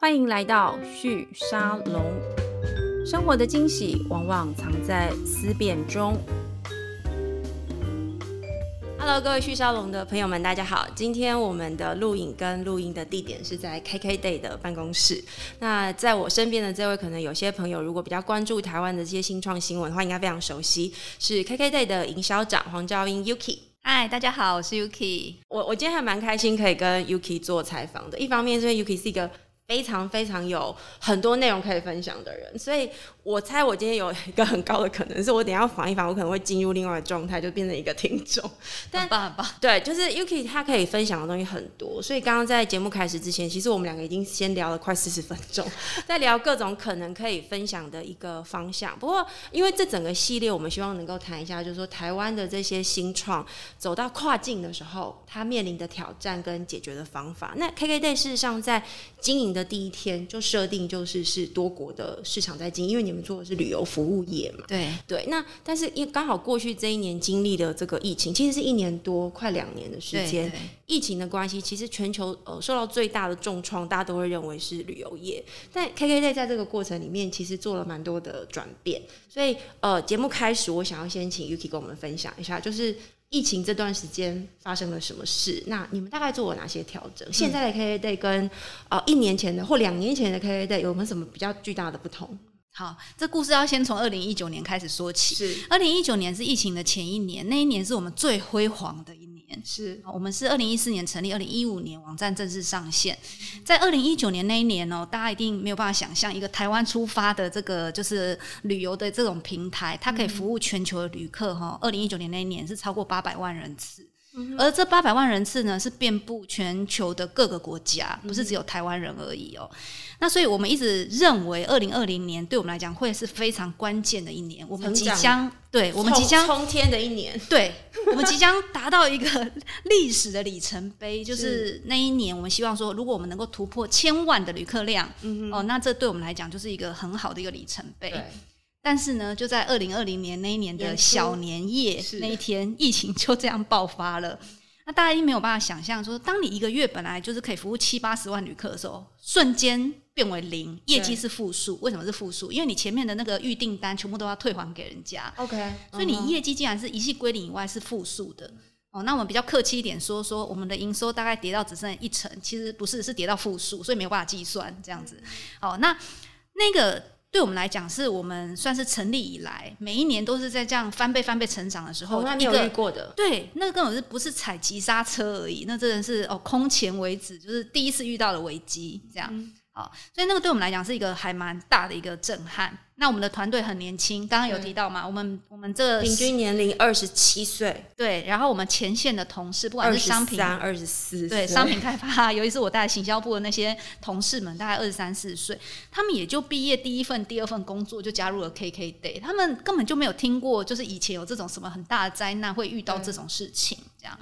欢迎来到旭沙龙。生活的惊喜往往藏在思辨中。Hello，各位旭沙龙的朋友们，大家好。今天我们的录影跟录音的地点是在 KKday 的办公室。那在我身边的这位，可能有些朋友如果比较关注台湾的这些新创新闻的话，应该非常熟悉，是 KKday 的营销长黄兆英 Yuki。嗨，大家好，我是 Yuki。我我今天还蛮开心可以跟 Yuki 做采访的。一方面，是因为 Yuki 是一个非常非常有很多内容可以分享的人，所以我猜我今天有一个很高的可能是我等一下防一防，我可能会进入另外的状态，就变成一个听众。但很棒很棒，对，就是 Yuki 他可以分享的东西很多，所以刚刚在节目开始之前，其实我们两个已经先聊了快四十分钟，在聊各种可能可以分享的一个方向。不过，因为这整个系列，我们希望能够谈一下，就是说台湾的这些新创走到跨境的时候，它面临的挑战跟解决的方法。那 KKday 事实上在经营的第一天就设定就是是多国的市场在经营，因为你们做的是旅游服务业嘛。对对，那但是因为刚好过去这一年经历的这个疫情，其实是一年多快两年的时间。疫情的关系，其实全球呃受到最大的重创，大家都会认为是旅游业。但 KKday 在这个过程里面，其实做了蛮多的转变。所以呃，节目开始，我想要先请 Yuki 跟我们分享一下，就是疫情这段时间发生了什么事？那你们大概做了哪些调整？现在的 KKday 跟呃一年前的或两年前的 KKday 有没有什么比较巨大的不同？好，这故事要先从二零一九年开始说起。是二零一九年是疫情的前一年，那一年是我们最辉煌的一年。是我们是二零一四年成立，二零一五年网站正式上线。在二零一九年那一年哦，大家一定没有办法想象，一个台湾出发的这个就是旅游的这种平台，它可以服务全球的旅客哈。二零一九年那一年是超过八百万人次。而这八百万人次呢，是遍布全球的各个国家，不是只有台湾人而已哦。那所以我们一直认为，二零二零年对我们来讲会是非常关键的一年。我们即将，对我们即将冲天的一年，对我们即将达到一个历史的里程碑，就是那一年，我们希望说，如果我们能够突破千万的旅客量，哦，那这对我们来讲就是一个很好的一个里程碑。但是呢，就在二零二零年那一年的小年夜那一天，疫情就这样爆发了。那大家已经没有办法想象，说当你一个月本来就是可以服务七八十万旅客的时候，瞬间变为零，业绩是负数。为什么是负数？因为你前面的那个预订单全部都要退还给人家。OK，所以你业绩既然是一系归零以外是负数的。哦，那我们比较客气一点说说，我们的营收大概跌到只剩一成，其实不是，是跌到负数，所以没有办法计算这样子。哦，那那个。对我们来讲，是我们算是成立以来每一年都是在这样翻倍翻倍成长的时候，一个遇过的。对，那根本是不是踩急刹车而已？那真的是哦，空前为止，就是第一次遇到了危机，这样。好，所以那个对我们来讲是一个还蛮大的一个震撼。那我们的团队很年轻，刚刚有提到嘛，我们我们这平均年龄二十七岁，对。然后我们前线的同事，不管是商品二十四，对，商品开发，尤其是我带行销部的那些同事们，大概二十三四岁，他们也就毕业第一份、第二份工作就加入了 KKday，他们根本就没有听过，就是以前有这种什么很大的灾难会遇到这种事情，这样。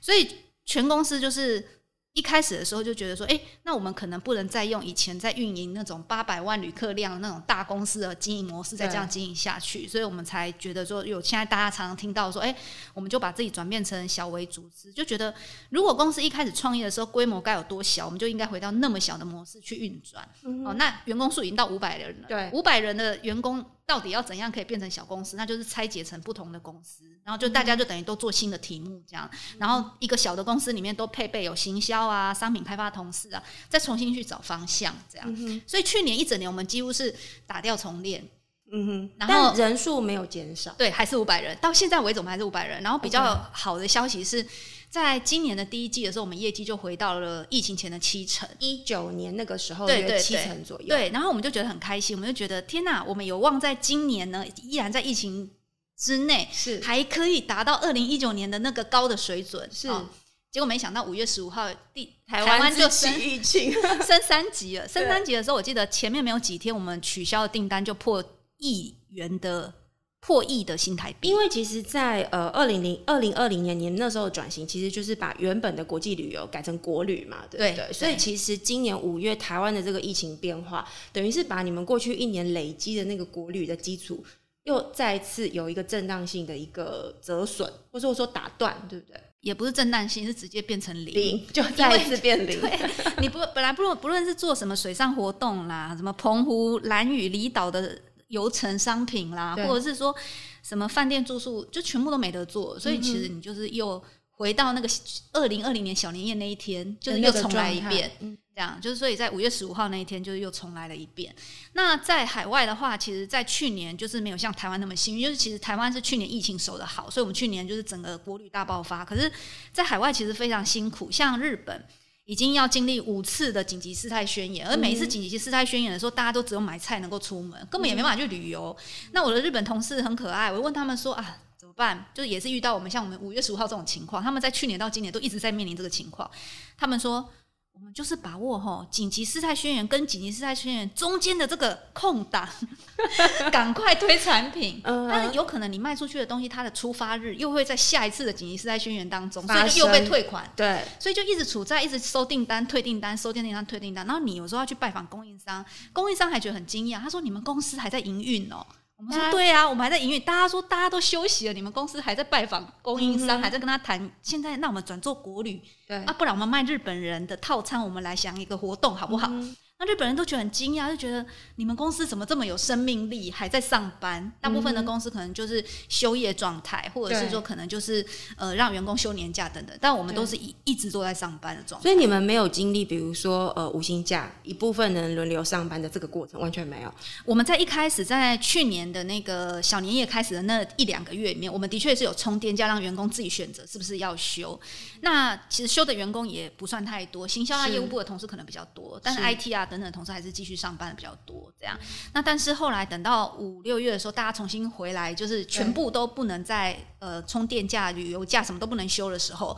所以全公司就是。一开始的时候就觉得说，哎，那我们可能不能再用以前在运营那种八百万旅客量的那种大公司的经营模式再这样经营下去，所以我们才觉得说，有现在大家常常听到说，哎，我们就把自己转变成小微组织，就觉得如果公司一开始创业的时候规模该有多小，我们就应该回到那么小的模式去运转。哦，那员工数已经到五百人了，对，五百人的员工。到底要怎样可以变成小公司？那就是拆解成不同的公司，然后就大家就等于都做新的题目这样，然后一个小的公司里面都配备有行销啊、商品开发同事啊，再重新去找方向这样。所以去年一整年我们几乎是打掉重练，嗯哼，然后人数没有减少，对，还是五百人，到现在为止我们还是五百人。然后比较好的消息是。在今年的第一季的时候，我们业绩就回到了疫情前的七成，一九年那个时候约七成左右。对，然后我们就觉得很开心，我们就觉得天哪，我们有望在今年呢，依然在疫情之内，是还可以达到二零一九年的那个高的水准。是，结果没想到五月十五号，第台湾就升疫情，升三级了。升三级的时候，我记得前面没有几天，我们取消的订单就破亿元的。破亿的新台币，因为其实，在呃二零零二零二零年，年那时候转型，其实就是把原本的国际旅游改成国旅嘛，对不对？所以其实今年五月台湾的这个疫情变化，等于是把你们过去一年累积的那个国旅的基础，又再次有一个震荡性的一个折损，或者说打断，对不对？也不是震荡性，是直接变成零，零就再一次变 零。对，你不本来不论不论是做什么水上活动啦，什么澎湖、蓝屿离岛的游程商品啦，或者是说什么饭店住宿，就全部都没得做。所以其实你就是又回到那个二零二零年小年夜那一天，就是又重来一遍。这样就是，所以在五月十五号那一天，就是又重来了一遍。那在海外的话，其实，在去年就是没有像台湾那么幸运，就是其实台湾是去年疫情守得好，所以我们去年就是整个国旅大爆发。可是，在海外其实非常辛苦，像日本已经要经历五次的紧急事态宣言，而每一次紧急事态宣言的时候，大家都只有买菜能够出门，根本也没办法去旅游。那我的日本同事很可爱，我问他们说啊，怎么办？就是也是遇到我们像我们五月十五号这种情况，他们在去年到今年都一直在面临这个情况。他们说。我们就是把握哈紧急事态宣言跟紧急事态宣言中间的这个空档，赶快推产品。但是有可能你卖出去的东西，它的出发日又会在下一次的紧急事态宣言当中，所以就又被退款。对，所以就一直处在一直收订单、退订单、收订单、退订单。然后你有时候要去拜访供应商，供应商还觉得很惊讶，他说：“你们公司还在营运哦。”我们说对啊，我们还在营运。大家说大家都休息了，你们公司还在拜访供应商，还在跟他谈。现在那我们转做国旅，对啊，不然我们卖日本人的套餐，我们来想一个活动好不好？那日本人都觉得很惊讶，就觉得你们公司怎么这么有生命力，还在上班？大部分的公司可能就是休业状态，或者是说可能就是呃让员工休年假等等。但我们都是一一直都在上班的状态。所以你们没有经历，比如说呃五星假，一部分人轮流上班的这个过程，完全没有。我们在一开始在去年的那个小年夜开始的那一两个月里面，我们的确是有充电假，让员工自己选择是不是要休。那其实休的员工也不算太多，行销啊业务部的同事可能比较多，但是 IT 啊等等同事还是继续上班的比较多。这样，那但是后来等到五六月的时候，大家重新回来，就是全部都不能再呃充电假、旅游假什么都不能休的时候。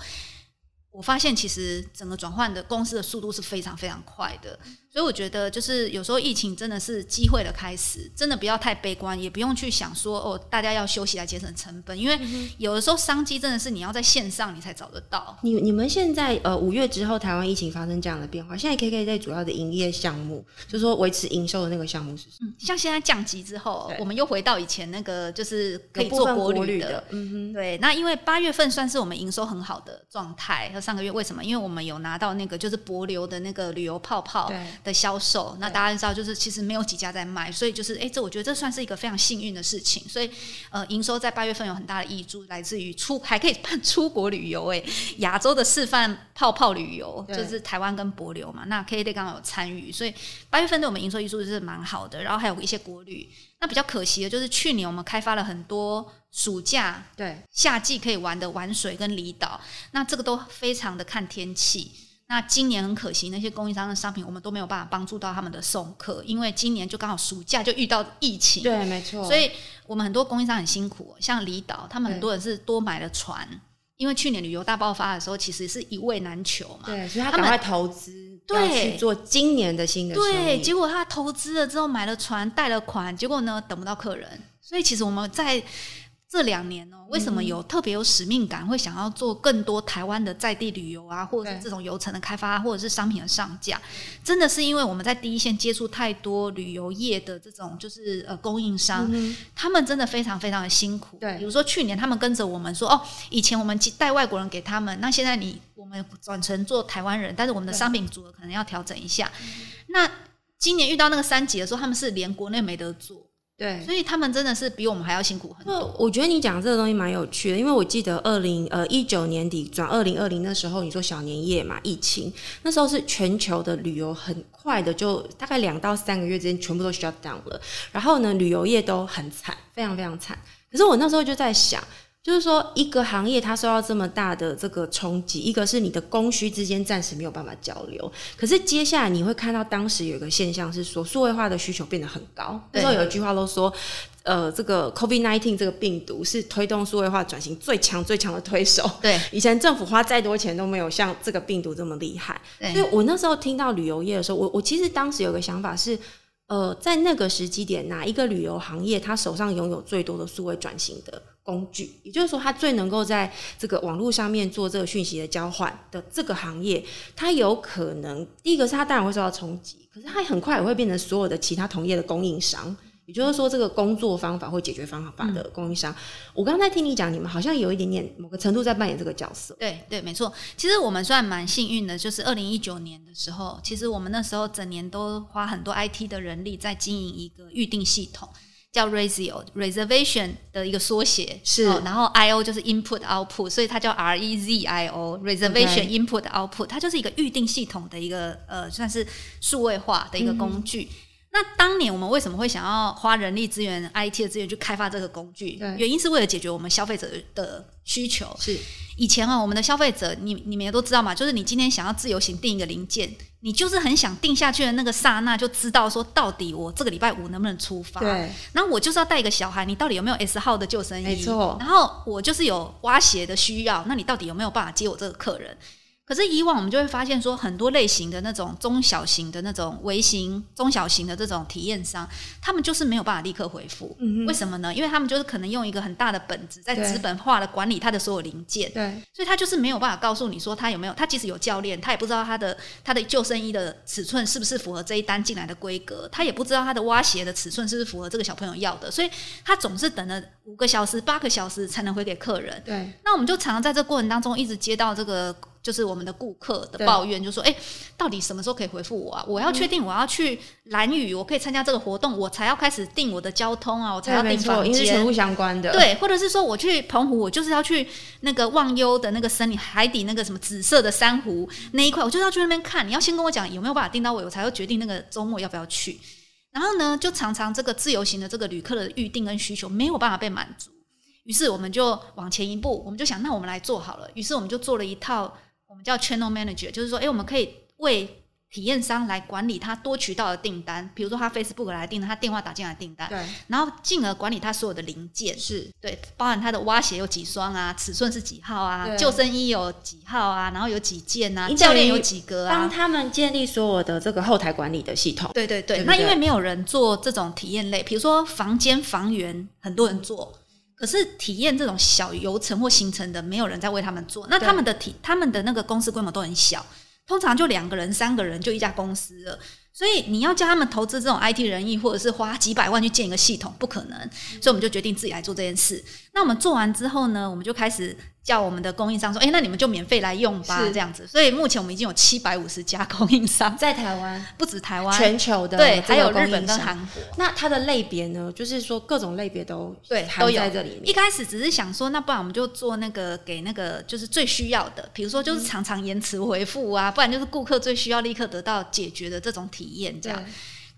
我发现其实整个转换的公司的速度是非常非常快的，所以我觉得就是有时候疫情真的是机会的开始，真的不要太悲观，也不用去想说哦大家要休息来节省成本，因为有的时候商机真的是你要在线上你才找得到。你你们现在呃五月之后台湾疫情发生这样的变化，现在 K K 在主要的营业项目，就是说维持营收的那个项目是什么？像现在降级之后，我们又回到以前那个就是可以做国旅的，嗯哼，对。那因为八月份算是我们营收很好的状态。上个月为什么？因为我们有拿到那个就是博流的那个旅游泡泡的销售，那大家知道就是其实没有几家在卖，所以就是哎，这我觉得这算是一个非常幸运的事情。所以呃，营收在八月份有很大的益助，来自于出还可以办出国旅游，哎，亚洲的示范泡泡旅游就是台湾跟博流嘛。那 K D 刚刚有参与，所以八月份对我们营收益助是蛮好的。然后还有一些国旅，那比较可惜的就是去年我们开发了很多。暑假对夏季可以玩的玩水跟离岛，那这个都非常的看天气。那今年很可惜，那些供应商的商品我们都没有办法帮助到他们的送客，因为今年就刚好暑假就遇到疫情。对，没错。所以我们很多供应商很辛苦，像离岛，他们很多人是多买了船，因为去年旅游大爆发的时候，其实是一位难求嘛。对，所以他赶快投资，对，去做今年的新的。对，结果他投资了之后买了船，贷了款，结果呢等不到客人，所以其实我们在。这两年哦，为什么有特别有使命感，会想要做更多台湾的在地旅游啊，或者是这种游程的开发，或者是商品的上架？真的是因为我们在第一线接触太多旅游业的这种就是呃供应商，他们真的非常非常的辛苦。对，比如说去年他们跟着我们说，哦，以前我们带外国人给他们，那现在你我们转成做台湾人，但是我们的商品组合可能要调整一下。那今年遇到那个三级的时候，他们是连国内没得做。对，所以他们真的是比我们还要辛苦很多。我觉得你讲这个东西蛮有趣的，因为我记得二零呃一九年底转二零二零那时候，你说小年夜嘛，疫情那时候是全球的旅游很快的，就大概两到三个月之间全部都 shut down 了，然后呢，旅游业都很惨，非常非常惨。可是我那时候就在想。就是说，一个行业它受到这么大的这个冲击，一个是你的供需之间暂时没有办法交流，可是接下来你会看到，当时有一个现象是说，数位化的需求变得很高。那时候有一句话都说，呃，这个 COVID nineteen 这个病毒是推动数位化转型最强最强的推手。对，以前政府花再多钱都没有像这个病毒这么厉害。所以我那时候听到旅游业的时候，我我其实当时有个想法是。呃，在那个时机点，哪一个旅游行业他手上拥有最多的数位转型的工具？也就是说，他最能够在这个网络上面做这个讯息的交换的这个行业，它有可能第一个是它当然会受到冲击，可是它很快也会变成所有的其他同业的供应商。也就是说这个工作方法或解决方法的供应商。我刚才听你讲，你们好像有一点点某个程度在扮演这个角色。对对，没错。其实我们算蛮幸运的，就是二零一九年的时候，其实我们那时候整年都花很多 IT 的人力在经营一个预定系统。叫 Razio reservation 的一个缩写是，然后 I O 就是 input output，所以它叫 R E Z I O reservation input output，它就是一个预定系统的一个呃，算是数位化的一个工具。那当年我们为什么会想要花人力资源、IT 的资源去开发这个工具？原因是为了解决我们消费者的需求。是以前啊，我们的消费者，你你们也都知道嘛，就是你今天想要自由行订一个零件，你就是很想定下去的那个刹那，就知道说到底我这个礼拜五能不能出发。对。然后我就是要带一个小孩，你到底有没有 S 号的救生衣？没错。然后我就是有挖鞋的需要，那你到底有没有办法接我这个客人？可是以往我们就会发现说，很多类型的那种中小型的那种微型、中小型的这种体验商，他们就是没有办法立刻回复。为什么呢？因为他们就是可能用一个很大的本子，在资本化的管理他的所有零件。对，所以他就是没有办法告诉你说他有没有。他即使有教练，他也不知道他的他的救生衣的尺寸是不是符合这一单进来的规格，他也不知道他的蛙鞋的尺寸是不是符合这个小朋友要的。所以他总是等了五个小时、八个小时才能回给客人。对，那我们就常常在这过程当中一直接到这个。就是我们的顾客的抱怨，就说：“哎，到底什么时候可以回复我啊？我要确定我要去蓝屿，我可以参加这个活动，我才要开始订我的交通啊，我才要订房间，因为全部相关的。对，或者是说我去澎湖，我就是要去那个忘忧的那个森林海底那个什么紫色的珊瑚那一块，我就要去那边看。你要先跟我讲有没有办法订到位，我才会决定那个周末要不要去。然后呢，就常常这个自由行的这个旅客的预定跟需求没有办法被满足，于是我们就往前一步，我们就想，那我们来做好了。于是我们就做了一套。叫 channel manager，就是说，哎，我们可以为体验商来管理他多渠道的订单，比如说他 Facebook 来订，他电话打进来订单，对，然后进而管理他所有的零件，是对，包含他的蛙鞋有几双啊，尺寸是几号啊，救生衣有几号啊，然后有几件啊，教练有几个啊，帮他们建立所有的这个后台管理的系统。对对对，那因为没有人做这种体验类，比如说房间房源，很多人做。可是体验这种小游程或行程的，没有人在为他们做。那他们的体，他们的那个公司规模都很小，通常就两个人、三个人就一家公司了。所以你要叫他们投资这种 IT 人力，或者是花几百万去建一个系统，不可能。所以我们就决定自己来做这件事。那我们做完之后呢，我们就开始。叫我们的供应商说：“哎，那你们就免费来用吧，这样子。”所以目前我们已经有七百五十家 供应商在台湾，不止台湾，全球的对，还有日本跟韩国。那它的类别呢？就是说各种类别都对都有在这里面。一开始只是想说，那不然我们就做那个给那个就是最需要的，比如说就是常常延迟回复啊，不然就是顾客最需要立刻得到解决的这种体验，这样。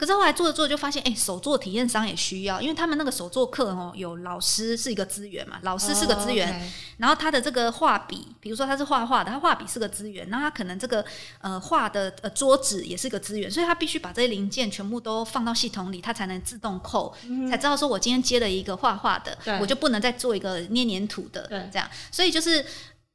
可是后来做着做着就发现，哎，手作体验商也需要，因为他们那个手作课哦，有老师是一个资源嘛，老师是个资源，然后他的这个画笔，比如说他是画画的，他画笔是个资源，那他可能这个呃画的呃桌子也是个资源，所以他必须把这些零件全部都放到系统里，他才能自动扣，才知道说我今天接了一个画画的，我就不能再做一个捏黏土的，这样，所以就是。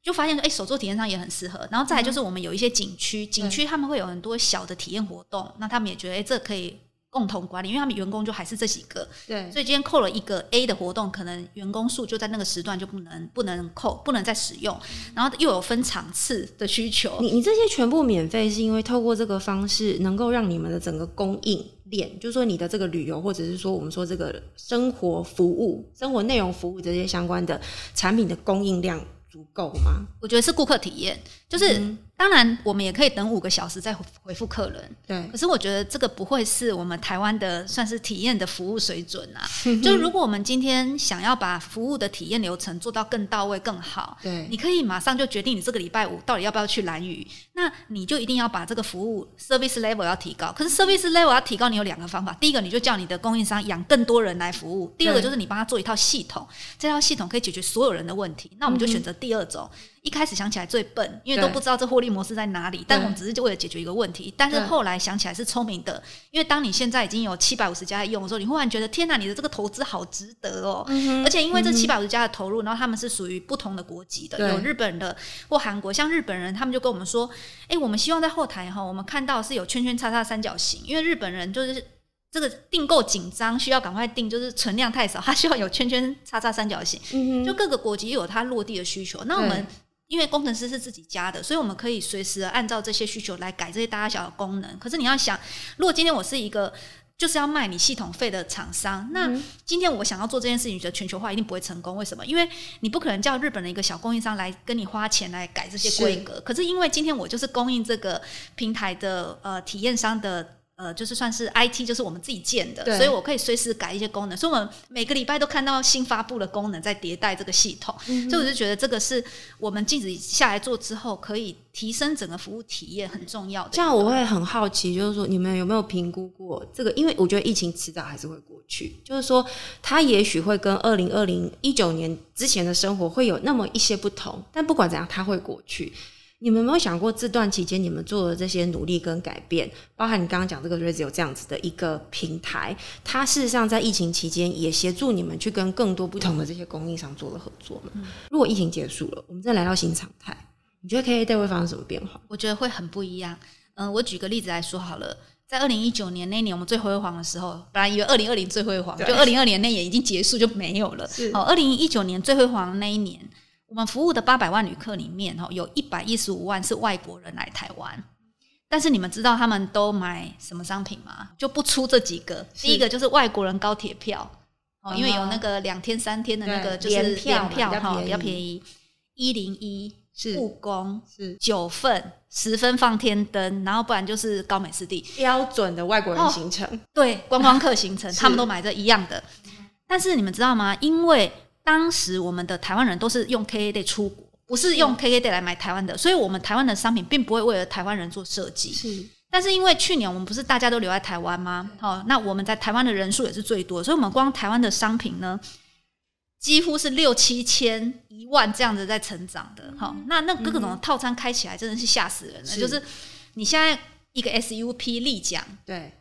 就发现说，哎，手作体验上也很适合。然后再来就是我们有一些景区，景区他们会有很多小的体验活动，那他们也觉得，哎，这可以共同管理，因为他们员工就还是这几个。对。所以今天扣了一个 A 的活动，可能员工数就在那个时段就不能不能扣，不能再使用。然后又有分场次的需求。你你这些全部免费，是因为透过这个方式，能够让你们的整个供应链，就是说你的这个旅游，或者是说我们说这个生活服务、生活内容服务这些相关的产品的供应量。足够吗？我觉得是顾客体验，就是当然我们也可以等五个小时再回复客人。对，可是我觉得这个不会是我们台湾的算是体验的服务水准啊。就如果我们今天想要把服务的体验流程做到更到位、更好，对，你可以马上就决定你这个礼拜五到底要不要去蓝屿。那你就一定要把这个服务 service level 要提高。可是 service level 要提高，你有两个方法。第一个，你就叫你的供应商养更多人来服务；第二个，就是你帮他做一套系统，这套系统可以解决所有人的问题。那我们就选择。第二种，一开始想起来最笨，因为都不知道这获利模式在哪里。但我们只是就为了解决一个问题。但是后来想起来是聪明的，因为当你现在已经有七百五十家在用的时候，你忽然觉得天哪，你的这个投资好值得哦！而且因为这七百五十家的投入，然后他们是属于不同的国籍的，有日本的或韩国。像日本人，他们就跟我们说：“哎，我们希望在后台哈，我们看到是有圈圈叉叉三角形，因为日本人就是这个订购紧张，需要赶快订，就是存量太少，他希望有圈圈叉叉三角形。就各个国籍有它落地的需求，那我们。因为工程师是自己加的，所以我们可以随时按照这些需求来改这些大大小的功能。可是你要想，如果今天我是一个就是要卖你系统费的厂商。那今天我想要做这件事情，觉得全球化一定不会成功。为什么？因为你不可能叫日本的一个小供应商来跟你花钱来改这些规格。可是因为今天我就是供应这个平台的呃体验商的。呃，就是算是 IT，就是我们自己建的，所以我可以随时改一些功能，所以我们每个礼拜都看到新发布的功能在迭代这个系统，所以我就觉得这个是我们禁止下来做之后，可以提升整个服务体验很重要的。这样我会很好奇，就是说你们有没有评估过这个？因为我觉得疫情迟早还是会过去，就是说它也许会跟二零二零一九年之前的生活会有那么一些不同，但不管怎样，它会过去。你们有没有想过，这段期间你们做的这些努力跟改变，包含你刚刚讲这个 Radio 这样子的一个平台，它事实上在疫情期间也协助你们去跟更多不同的这些供应商做了合作嘛？如果疫情结束了，我们再来到新常态，你觉得 K A Day 会发生什么变化？我觉得会很不一样。嗯，我举个例子来说好了，在二零一九年那年我们最辉煌的时候，本来以为二零二零最辉煌，就二零二年那年已经结束就没有了。好，二零一九年最辉煌的那一年。我们服务的八百万旅客里面，哈，有一百一十五万是外国人来台湾。但是你们知道他们都买什么商品吗？就不出这几个。第一个就是外国人高铁票，哦，因为有那个两天三天的那个就是联票哈，比较便宜。一零一是故宫是九份十分放天灯，然后不然就是高美湿地标准的外国人行程，对观光客行程，他们都买这一样的。但是你们知道吗？因为当时我们的台湾人都是用 KK Day 出国，不是用 KK Day 来买台湾的，所以我们台湾的商品并不会为了台湾人做设计。是，但是因为去年我们不是大家都留在台湾吗？哦，那我们在台湾的人数也是最多，所以我们光台湾的商品呢，几乎是六七千、一万这样子在成长的。好，那那各种套餐开起来真的是吓死人了。就是你现在一个 SUP 立奖，对。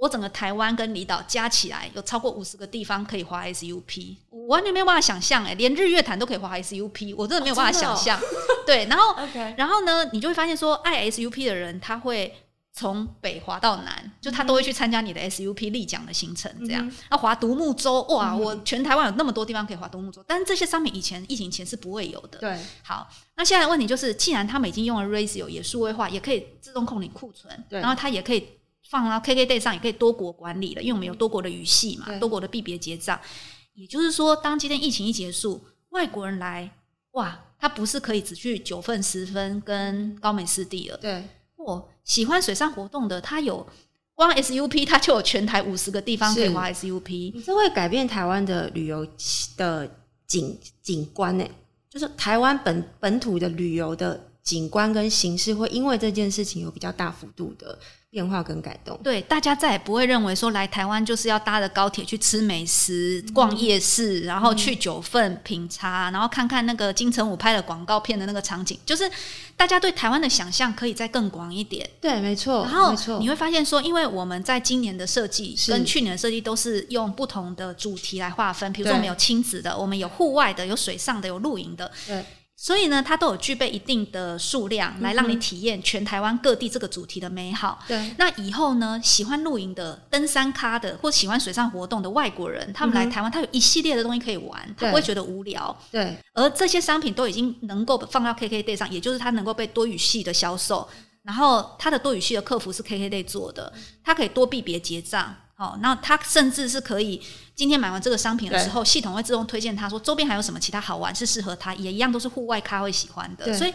我整个台湾跟离岛加起来有超过五十个地方可以滑 SUP，我完全没有办法想象哎，连日月潭都可以滑 SUP，我真的没有办法想象。对，然后，然后呢，你就会发现说，爱 SUP 的人他会从北滑到南，就他都会去参加你的 SUP 立奖的行程，这样。那滑独木舟，哇，我全台湾有那么多地方可以滑独木舟，但是这些商品以前疫情前是不会有的。对，好，那现在的问题就是，既然他们已经用了 Razio 也数位化，也可以自动控理库存，然后它也可以。放到 KKday 上也可以多国管理了，因为我们有多国的语系嘛，多国的币别结账。也就是说，当今天疫情一结束，外国人来，哇，他不是可以只去九份、十分跟高美湿地了。对，我喜欢水上活动的，他有光 SUP，他就有全台五十个地方可以滑 SUP。你这会改变台湾的旅游的景景观呢？就是台湾本本土的旅游的景观跟形式，会因为这件事情有比较大幅度的。变化跟改动，对大家再也不会认为说来台湾就是要搭着高铁去吃美食、逛夜市，然后去九份品茶，然后看看那个金城武拍的广告片的那个场景。就是大家对台湾的想象可以再更广一点。对，没错。然后你会发现说，因为我们在今年的设计跟去年的设计都是用不同的主题来划分，比如说我们有亲子的，我们有户外的，有水上的，有露营的。对。所以呢，它都有具备一定的数量，来让你体验全台湾各地这个主题的美好。对，那以后呢，喜欢露营的、登山咖的，或喜欢水上活动的外国人，他们来台湾，他有一系列的东西可以玩，他不会觉得无聊。对，而这些商品都已经能够放到 KKday 上，也就是它能够被多语系的销售，然后它的多语系的客服是 KKday 做的，它可以多币别结账。好，那他甚至是可以。今天买完这个商品的时候，系统会自动推荐他说周边还有什么其他好玩是适合他，也一样都是户外咖会喜欢的。所以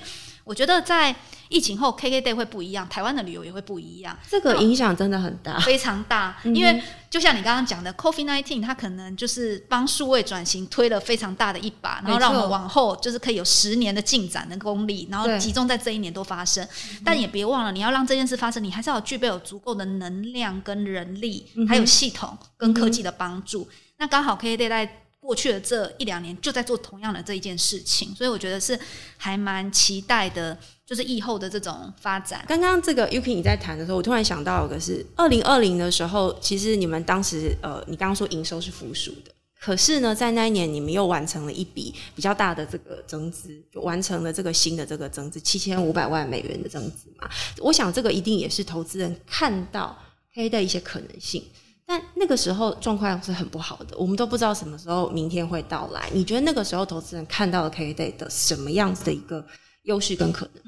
我觉得在疫情后，K K Day 会不一样，台湾的旅游也会不一样。这个影响真的很大，非常大。因为就像你刚刚讲的，Coffee Nineteen，它可能就是帮数位转型推了非常大的一把，然后让我们往后就是可以有十年的进展的功力，然后集中在这一年都发生。但也别忘了，你要让这件事发生，你还是要具备有足够的能量跟人力，还有系统跟科技的帮助。那刚好 K K Day 在过去的这一两年就在做同样的这一件事情，所以我觉得是还蛮期待的，就是疫后的这种发展。刚刚这个 UK 你在谈的时候，我突然想到一个是二零二零的时候，其实你们当时呃，你刚刚说营收是负数的，可是呢，在那一年你们又完成了一笔比较大的这个增资，就完成了这个新的这个增资七千五百万美元的增资嘛。我想这个一定也是投资人看到黑的一些可能性。但那个时候状况是很不好的，我们都不知道什么时候明天会到来。你觉得那个时候投资人看到了 K Day 的什么样子的一个优势跟可能？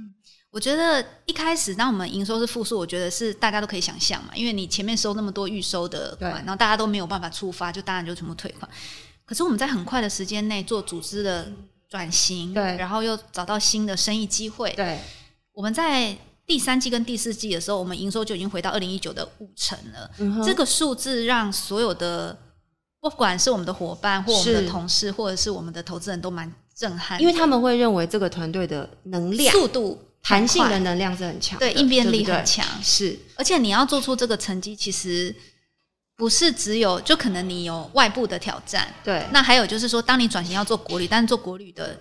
我觉得一开始当我们营收是负数，我觉得是大家都可以想象嘛，因为你前面收那么多预收的款，然后大家都没有办法出发，就当然就全部退款。可是我们在很快的时间内做组织的转型，对，然后又找到新的生意机会，对。我们在第三季跟第四季的时候，我们营收就已经回到二零一九的五成了。这个数字让所有的不管是我们的伙伴，或我们的同事，或者是我们的投资人都蛮震撼，因为他们会认为这个团队的能量、速度。弹性的能量是很强，对应变力很强，是。而且你要做出这个成绩，其实不是只有，就可能你有外部的挑战，对。那还有就是说，当你转型要做国旅，但是做国旅的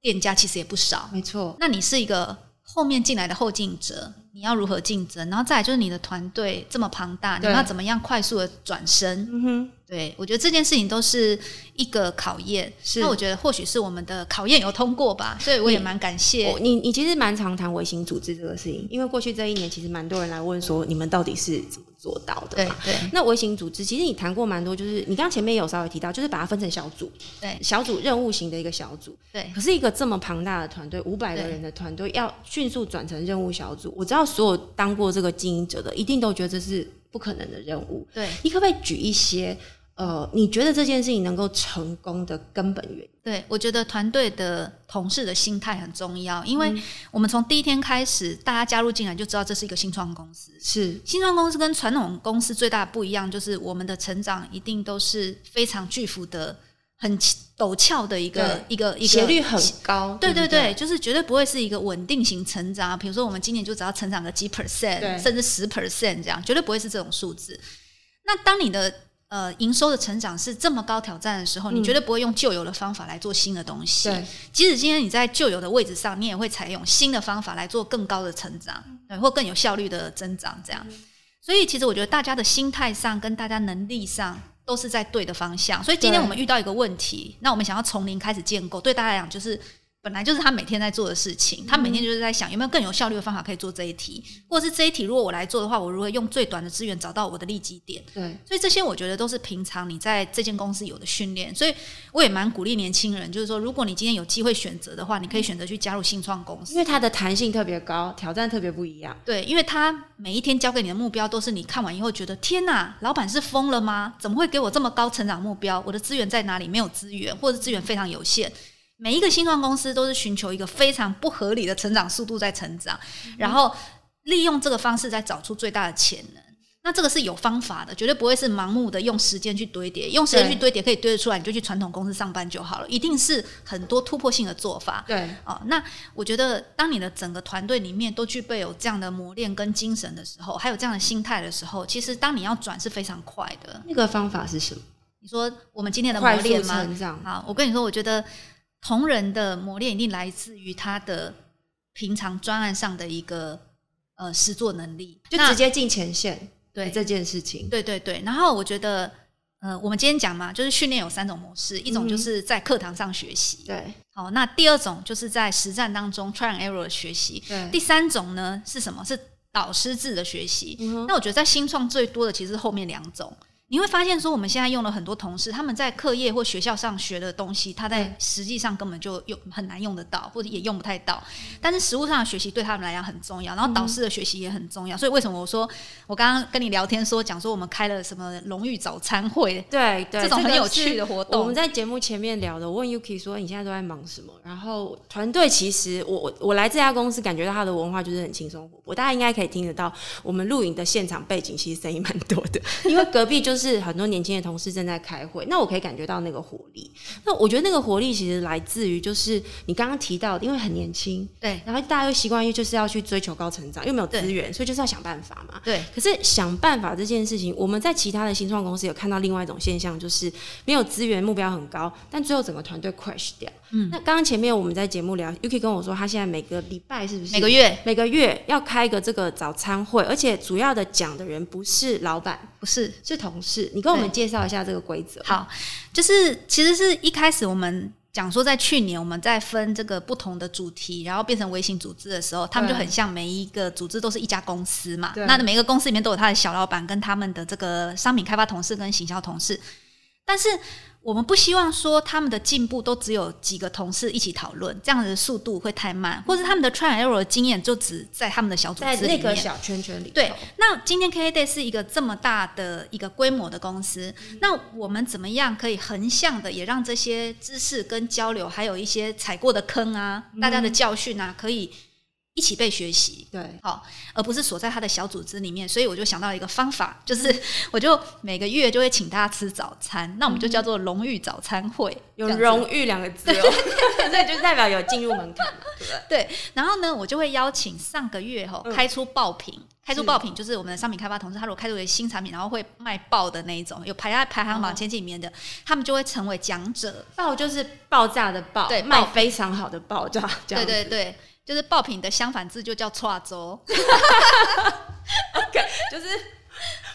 店家其实也不少，没错。那你是一个后面进来的后进者，你要如何竞争？然后再来就是你的团队这么庞大，你要怎么样快速的转身？嗯哼。对，我觉得这件事情都是一个考验。那我觉得或许是我们的考验有通过吧，所以我也蛮感谢你。你其实蛮常谈微型组织这个事情，因为过去这一年其实蛮多人来问说，你们到底是怎么做到的？对对。那微型组织其实你谈过蛮多，就是你刚刚前面有稍微提到，就是把它分成小组，对，小组任务型的一个小组。对。可是一个这么庞大的团队，五百个人的团队，要迅速转成任务小组，我知道所有当过这个经营者的，一定都觉得这是不可能的任务。对。你可不可以举一些？呃，你觉得这件事情能够成功的根本原因？对我觉得团队的同事的心态很重要，因为我们从第一天开始，大家加入进来就知道这是一个新创公司。是新创公司跟传统公司最大的不一样，就是我们的成长一定都是非常巨幅的、很陡峭的一个一个一个斜率很高。对对对，就是绝对不会是一个稳定型成长。比如说，我们今年就只要成长个几 percent，甚至十 percent 这样，绝对不会是这种数字。那当你的呃，营收的成长是这么高挑战的时候，你绝对不会用旧有的方法来做新的东西。对，即使今天你在旧有的位置上，你也会采用新的方法来做更高的成长，对，或更有效率的增长。这样，所以其实我觉得大家的心态上跟大家能力上都是在对的方向。所以今天我们遇到一个问题，那我们想要从零开始建构，对大家来讲就是。本来就是他每天在做的事情，他每天就是在想有没有更有效率的方法可以做这一题，或者是这一题如果我来做的话，我如何用最短的资源找到我的利基点？对，所以这些我觉得都是平常你在这间公司有的训练，所以我也蛮鼓励年轻人，就是说如果你今天有机会选择的话，你可以选择去加入新创公司，因为它的弹性特别高，挑战特别不一样。对，因为他每一天交给你的目标都是你看完以后觉得天哪，老板是疯了吗？怎么会给我这么高成长目标？我的资源在哪里？没有资源，或者资源非常有限。每一个新创公司都是寻求一个非常不合理的成长速度在成长，然后利用这个方式在找出最大的潜能。那这个是有方法的，绝对不会是盲目的用时间去堆叠，用时间去堆叠可以堆得出来，你就去传统公司上班就好了。一定是很多突破性的做法。对，哦，那我觉得当你的整个团队里面都具备有这样的磨练跟精神的时候，还有这样的心态的时候，其实当你要转是非常快的。那个方法是什么？你说我们今天的磨练吗？啊，我跟你说，我觉得。同仁的磨练一定来自于他的平常专案上的一个呃实作能力，就直接进前线对这件事情。对对对。然后我觉得，呃，我们今天讲嘛，就是训练有三种模式，一种就是在课堂上学习，对。好，那第二种就是在实战当中 try and error 的学习，对。第三种呢是什么？是导师制的学习。那我觉得在新创最多的其实是后面两种。你会发现，说我们现在用了很多同事，他们在课业或学校上学的东西，他在实际上根本就用很难用得到，或者也用不太到。但是实物上的学习对他们来讲很重要，然后导师的学习也很重要。所以为什么我说我刚刚跟你聊天说讲说我们开了什么荣誉早餐会？对对，这种很有趣的活动。我们在节目前面聊的，我问 Yuki 说你现在都在忙什么？然后团队其实我我来这家公司，感觉到他的文化就是很轻松活泼。大家应该可以听得到，我们录影的现场背景其实声音蛮多的，因为隔壁就是很多年轻的。同事正在开会，那我可以感觉到那个活力。那我觉得那个活力其实来自于，就是你刚刚提到，因为很年轻，对，然后大家又习惯于就是要去追求高成长，又没有资源，所以就是要想办法嘛。对。可是想办法这件事情，我们在其他的新创公司有看到另外一种现象，就是没有资源，目标很高，但最后整个团队 crash 掉。嗯。那刚刚前面我们在节目聊，UK 跟我说，他现在每个礼拜是不是每个月每个月要开一个这个早餐会，而且主要的讲的人不是老板，不是是同事。你跟我们介绍一下这个规则。好，就是其实是一开始我们讲说，在去年我们在分这个不同的主题，然后变成微型组织的时候，他们就很像每一个组织都是一家公司嘛。那每个公司里面都有他的小老板跟他们的这个商品开发同事跟行销同事。但是。我们不希望说他们的进步都只有几个同事一起讨论，这样的速度会太慢，或者他们的 trial error 的经验就只在他们的小组织里面，那个小圈圈里。对，那今天 K Day 是一个这么大的一个规模的公司，那我们怎么样可以横向的也让这些知识跟交流，还有一些踩过的坑啊，大家的教训啊，可以。一起被学习，对，好，而不是锁在他的小组织里面。所以我就想到一个方法，就是 我就每个月就会请大家吃早餐，那我们就叫做荣誉早餐会，有荣誉两个字哦，所以就代表有进入门槛嘛，对不对？对。然后呢，我就会邀请上个月哈开出爆品，开出爆品就是我们的商品开发同事，他如果开出一个新产品，然后会卖爆的那一种，有排在排行榜前几名的，他们就会成为讲者。爆就是爆炸的爆，对，卖非常好的爆炸，对对对。就是爆品的相反字就叫错周，OK，就是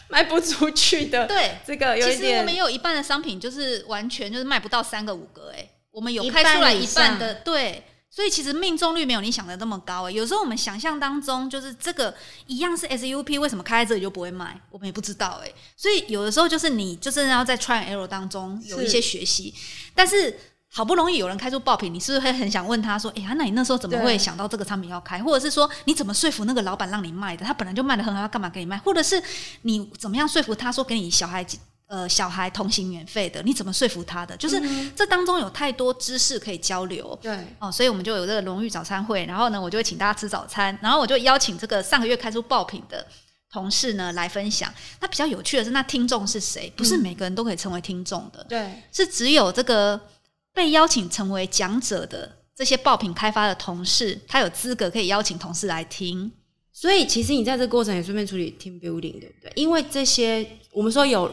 卖不出去的。对，这个其实我们也有一半的商品就是完全就是卖不到三个五个，哎，我们有开出来一半的，对，所以其实命中率没有你想的那么高，哎，有时候我们想象当中就是这个一样是 SUP，为什么开在这里就不会卖？我们也不知道，哎，所以有的时候就是你就是要在 try error 当中有一些学习，但是。好不容易有人开出爆品，你是不是会很想问他说：“哎呀，那你那时候怎么会想到这个产品要开？或者是说你怎么说服那个老板让你卖的？他本来就卖的很好，他干嘛给你卖？或者是你怎么样说服他说给你小孩呃小孩同行免费的？你怎么说服他的？就是这当中有太多知识可以交流。对哦，所以我们就有这个荣誉早餐会。然后呢，我就会请大家吃早餐。然后我就邀请这个上个月开出爆品的同事呢来分享。那比较有趣的是，那听众是谁？不是每个人都可以成为听众的。对，是只有这个。被邀请成为讲者的这些爆品开发的同事，他有资格可以邀请同事来听。所以，其实你在这个过程也顺便处理 team building，对不对？因为这些我们说有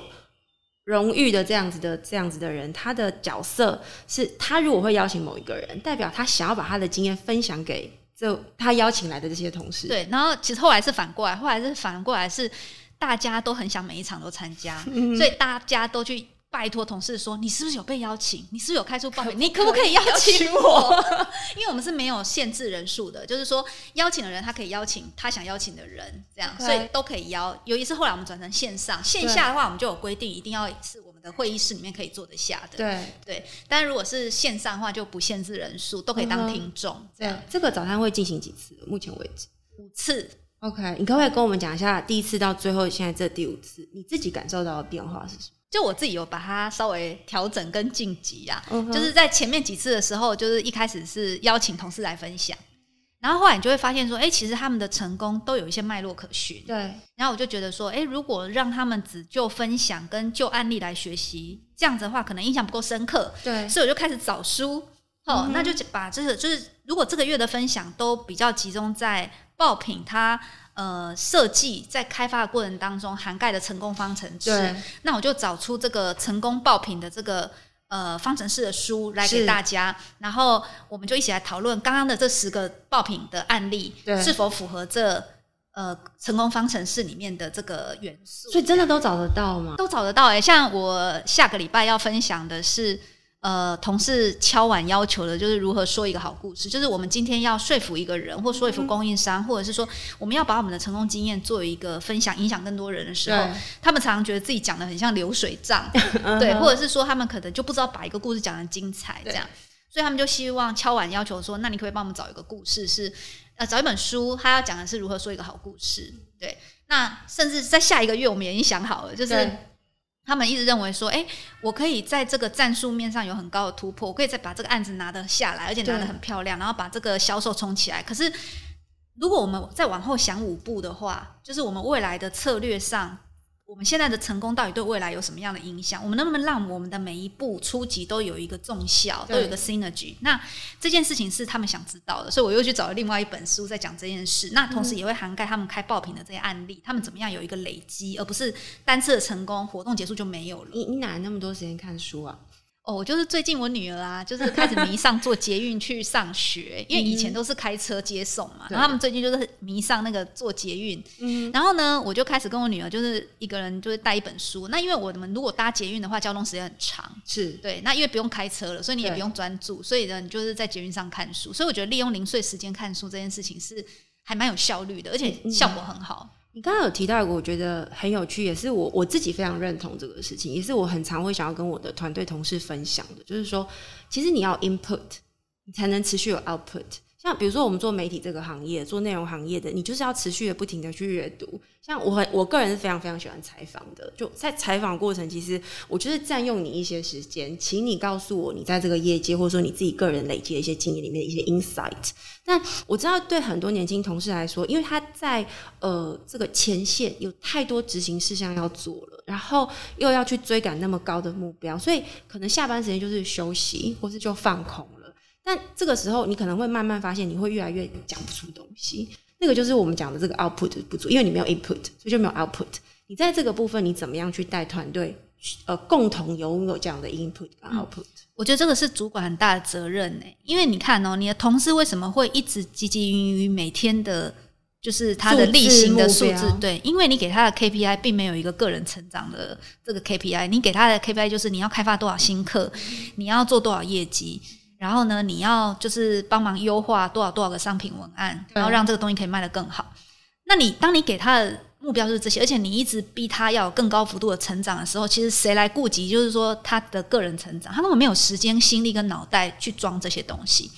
荣誉的这样子的这样子的人，他的角色是他如果会邀请某一个人，代表他想要把他的经验分享给这他邀请来的这些同事。对，然后其实后来是反过来，后来是反过来是大家都很想每一场都参加，所以大家都去。拜托同事说，你是不是有被邀请？你是不是有开出报名？你可不可以邀请我？因为我们是没有限制人数的，就是说邀请的人他可以邀请他想邀请的人，这样，所以都可以邀。尤其是后来我们转成线上，线下的话我们就有规定，一定要是我们的会议室里面可以坐得下的。对对，但如果是线上的话，就不限制人数，都可以当听众。这样，这个早餐会进行几次？目前为止五次。OK，你可不可以跟我们讲一下第一次到最后现在这第五次，你自己感受到的变化是什么？就我自己有把它稍微调整跟晋级啊，就是在前面几次的时候，就是一开始是邀请同事来分享，然后后来你就会发现说，哎，其实他们的成功都有一些脉络可循。对，然后我就觉得说，哎，如果让他们只就分享跟就案例来学习，这样子的话，可能印象不够深刻。对，所以我就开始找书，哦，那就把这个就是如果这个月的分享都比较集中在爆品，它。呃，设计在开发的过程当中涵盖的成功方程式，那我就找出这个成功爆品的这个呃方程式的书来给大家，然后我们就一起来讨论刚刚的这十个爆品的案例是否符合这呃成功方程式里面的这个元素。所以真的都找得到吗？都找得到哎，像我下个礼拜要分享的是。呃，同事敲碗要求的就是如何说一个好故事，就是我们今天要说服一个人，或说服供应商，或者是说我们要把我们的成功经验做一个分享，影响更多人的时候，他们常常觉得自己讲的很像流水账，对，或者是说他们可能就不知道把一个故事讲的精彩，这样，所以他们就希望敲碗要求说，那你可不可以帮我们找一个故事，是呃找一本书，他要讲的是如何说一个好故事，对，那甚至在下一个月我们已经想好了，就是。他们一直认为说，哎，我可以在这个战术面上有很高的突破，我可以再把这个案子拿得下来，而且拿得很漂亮，然后把这个销售冲起来。可是，如果我们再往后想五步的话，就是我们未来的策略上。我们现在的成功到底对未来有什么样的影响？我们能不能让我们的每一步初级都有一个重效，都有个 synergy？那这件事情是他们想知道的，所以我又去找了另外一本书在讲这件事。那同时也会涵盖他们开爆品的这些案例，他们怎么样有一个累积，而不是单次的成功活动结束就没有了。你你哪来那么多时间看书啊？哦，我就是最近我女儿啊，就是开始迷上坐捷运去上学，因为以前都是开车接送嘛，然后他们最近就是迷上那个坐捷运。嗯，然后呢，我就开始跟我女儿就是一个人就是带一本书。那因为我们如果搭捷运的话，交通时间很长，是对。那因为不用开车了，所以你也不用专注，所以呢，你就是在捷运上看书。所以我觉得利用零碎时间看书这件事情是还蛮有效率的，而且效果很好。你刚刚有提到一个，我觉得很有趣，也是我我自己非常认同这个事情，也是我很常会想要跟我的团队同事分享的，就是说，其实你要 input，你才能持续有 output。像比如说我们做媒体这个行业，做内容行业的，你就是要持续的不停的去阅读。像我很我个人是非常非常喜欢采访的，就在采访过程，其实我就是占用你一些时间，请你告诉我你在这个业界或者说你自己个人累积的一些经验里面的一些 insight。但我知道对很多年轻同事来说，因为他在呃这个前线有太多执行事项要做了，然后又要去追赶那么高的目标，所以可能下班时间就是休息，或是就放空了。但这个时候，你可能会慢慢发现，你会越来越讲不出东西。那个就是我们讲的这个 output 不足，因为你没有 input，所以就没有 output。你在这个部分，你怎么样去带团队，呃，共同拥有这样的 input 跟 output？我觉得这个是主管很大的责任呢。因为你看哦，你的同事为什么会一直汲汲营营每天的，就是他的例行的数字？对，因为你给他的 KPI 并没有一个个人成长的这个 KPI，你给他的 KPI 就是你要开发多少新课，你要做多少业绩。然后呢，你要就是帮忙优化多少多少个商品文案，然后让这个东西可以卖得更好。那你当你给他的目标是这些，而且你一直逼他要有更高幅度的成长的时候，其实谁来顾及？就是说他的个人成长，他根本没有时间、心力跟脑袋去装这些东西。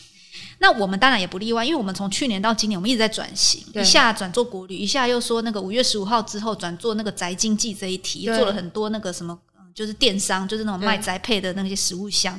那我们当然也不例外，因为我们从去年到今年，我们一直在转型，一下转做国旅，一下又说那个五月十五号之后转做那个宅经济这一题，做了很多那个什么，就是电商，就是那种卖宅配的那些食物箱。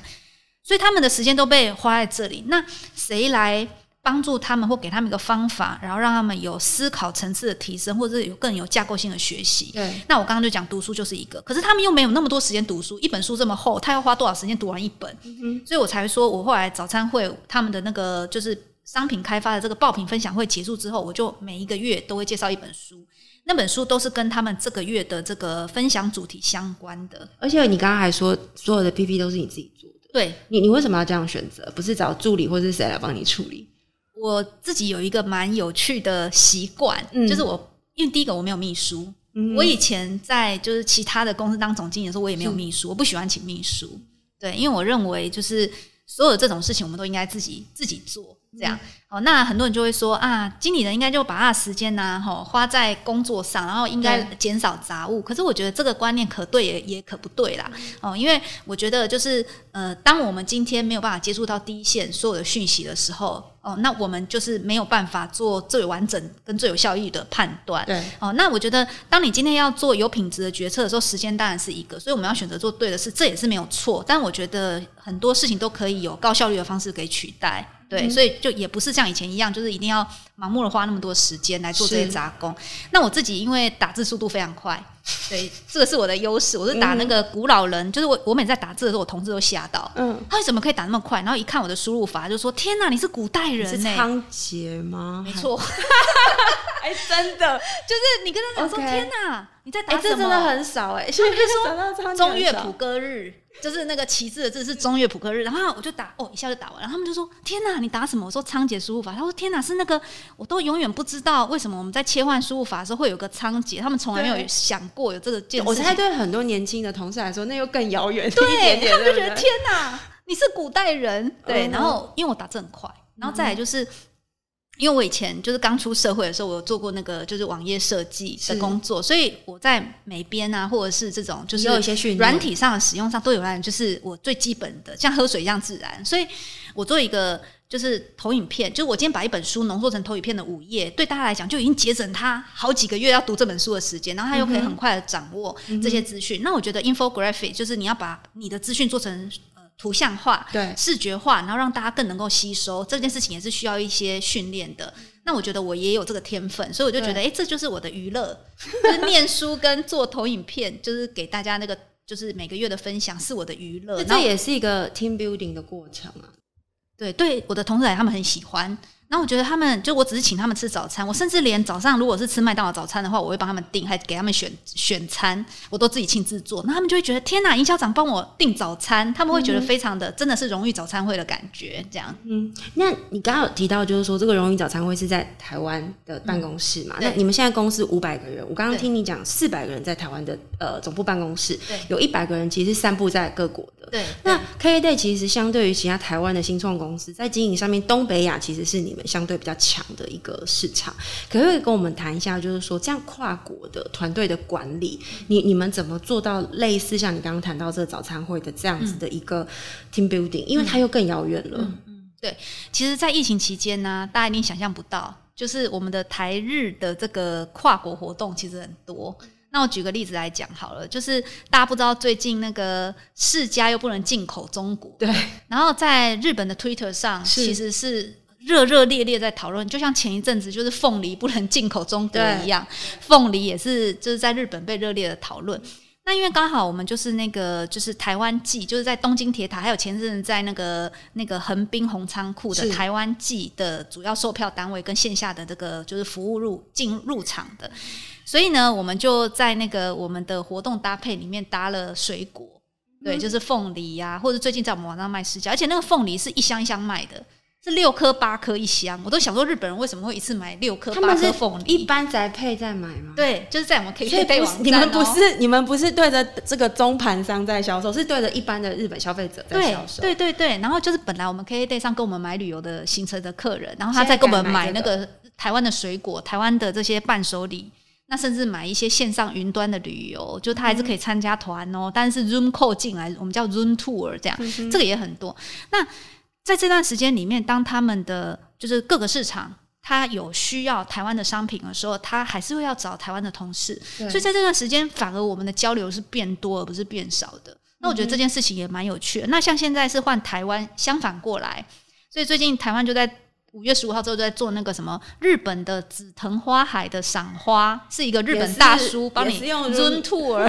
所以他们的时间都被花在这里，那谁来帮助他们或给他们一个方法，然后让他们有思考层次的提升，或者是有更有架构性的学习？对。那我刚刚就讲读书就是一个，可是他们又没有那么多时间读书，一本书这么厚，他要花多少时间读完一本？嗯所以我才说我后来早餐会他们的那个就是商品开发的这个爆品分享会结束之后，我就每一个月都会介绍一本书，那本书都是跟他们这个月的这个分享主题相关的。而且你刚刚还说，所有的 PP 都是你自己做。对你，你为什么要这样选择？不是找助理或者是谁来帮你处理？我自己有一个蛮有趣的习惯，就是我因为第一个我没有秘书，我以前在就是其他的公司当总经理的时候，我也没有秘书，我不喜欢请秘书。对，因为我认为就是所有这种事情，我们都应该自己自己做。这样哦，那很多人就会说啊，经理人应该就把他的时间呢，哈，花在工作上，然后应该减少杂物。可是我觉得这个观念可对也也可不对啦，哦，因为我觉得就是呃，当我们今天没有办法接触到第一线所有的讯息的时候，哦，那我们就是没有办法做最完整跟最有效益的判断。对，哦，那我觉得当你今天要做有品质的决策的时候，时间当然是一个，所以我们要选择做对的事，这也是没有错。但我觉得很多事情都可以有高效率的方式给取代。对，所以就也不是像以前一样，就是一定要盲目的花那么多时间来做这些杂工。那我自己因为打字速度非常快，对，这个是我的优势。我是打那个古老人，就是我我每次在打字的时候，我同事都吓到，嗯，他为什么可以打那么快？然后一看我的输入法，就说：“天哪，你是古代人？”是仓颉吗？没错，哎，真的，就是你跟他讲说：“天哪，你在打什么？”这真的很少哎，所以说 中乐谱歌日。就是那个旗帜的字是中岳普克日，然后我就打哦，一下就打完，然后他们就说：“天哪，你打什么？”我说：“仓颉输入法。”他说：“天哪，是那个，我都永远不知道为什么？我们在切换输入法的时候会有个仓颉，他们从来没有想过有这个件事。”我猜对很多年轻的同事来说，那又更遥远一点点，他们就觉得：“天哪，你是古代人。”对，然后因为我打字很快，然后再来就是。因为我以前就是刚出社会的时候，我有做过那个就是网页设计的工作，所以我在美编啊，或者是这种就是有一些训软体上的使用上都有让就是我最基本的像喝水一样自然。所以我做一个就是投影片，就是我今天把一本书浓缩成投影片的五页，对大家来讲就已经节省他好几个月要读这本书的时间，然后他又可以很快的掌握这些资讯。那我觉得 infographic 就是你要把你的资讯做成。图像化、对视觉化，然后让大家更能够吸收这件事情，也是需要一些训练的。那我觉得我也有这个天分，所以我就觉得，哎，这就是我的娱乐，就是念书跟做投影片，就是给大家那个，就是每个月的分享是我的娱乐。这也是一个 team building 的过程啊。对，对，我的同事来，他们很喜欢。然后我觉得他们就我只是请他们吃早餐，我甚至连早上如果是吃麦当劳早餐的话，我会帮他们订，还给他们选选餐，我都自己亲自做。那他们就会觉得天哪，营销长帮我订早餐，他们会觉得非常的真的是荣誉早餐会的感觉。这样，嗯，那你刚刚有提到就是说这个荣誉早餐会是在台湾的办公室嘛？那你们现在公司五百个人，我刚刚听你讲四百个人在台湾的呃总部办公室，对，有一百个人其实散布在各国的。的。对，那 K Day 其实相对于其他台湾的新创公司，在经营上面，东北亚其实是你们相对比较强的一个市场。可不可以跟我们谈一下，就是说这样跨国的团队的管理，你你们怎么做到类似像你刚刚谈到这个早餐会的这样子的一个 team building？因为它又更遥远了。嗯对，其实，在疫情期间呢，大家一定想象不到，就是我们的台日的这个跨国活动其实很多。那我举个例子来讲好了，就是大家不知道最近那个世家又不能进口中国，对。然后在日本的 Twitter 上，其实是热热烈烈在讨论，就像前一阵子就是凤梨不能进口中国一样，凤梨也是就是在日本被热烈的讨论。那因为刚好我们就是那个就是台湾季，就是在东京铁塔，还有前阵在那个那个横滨红仓库的台湾季的主要售票单位跟线下的这个就是服务入进入场的。所以呢，我们就在那个我们的活动搭配里面搭了水果，对，就是凤梨呀，或者最近在我们网上卖市价，而且那个凤梨是一箱一箱卖的，是六颗八颗一箱。我都想说日本人为什么会一次买六颗八颗凤梨？一般宅配在买吗？对，就是在我们可以以备网你们不是你们不是对着这个中盘商在销售，是对着一般的日本消费者在销售。对对对，然后就是本来我们 KK Day 上跟我们买旅游的行程的客人，然后他在跟我们买那个台湾的水果、台湾的这些伴手礼。那甚至买一些线上云端的旅游，就他还是可以参加团哦。但是 Zoom call 进来，我们叫 Zoom tour 这样，这个也很多。那在这段时间里面，当他们的就是各个市场，他有需要台湾的商品的时候，他还是会要找台湾的同事。所以在这段时间，反而我们的交流是变多而不是变少的。那我觉得这件事情也蛮有趣的。那像现在是换台湾，相反过来，所以最近台湾就在。五月十五号之后就在做那个什么日本的紫藤花海的赏花，是一个日本大叔帮你 Zoom tour，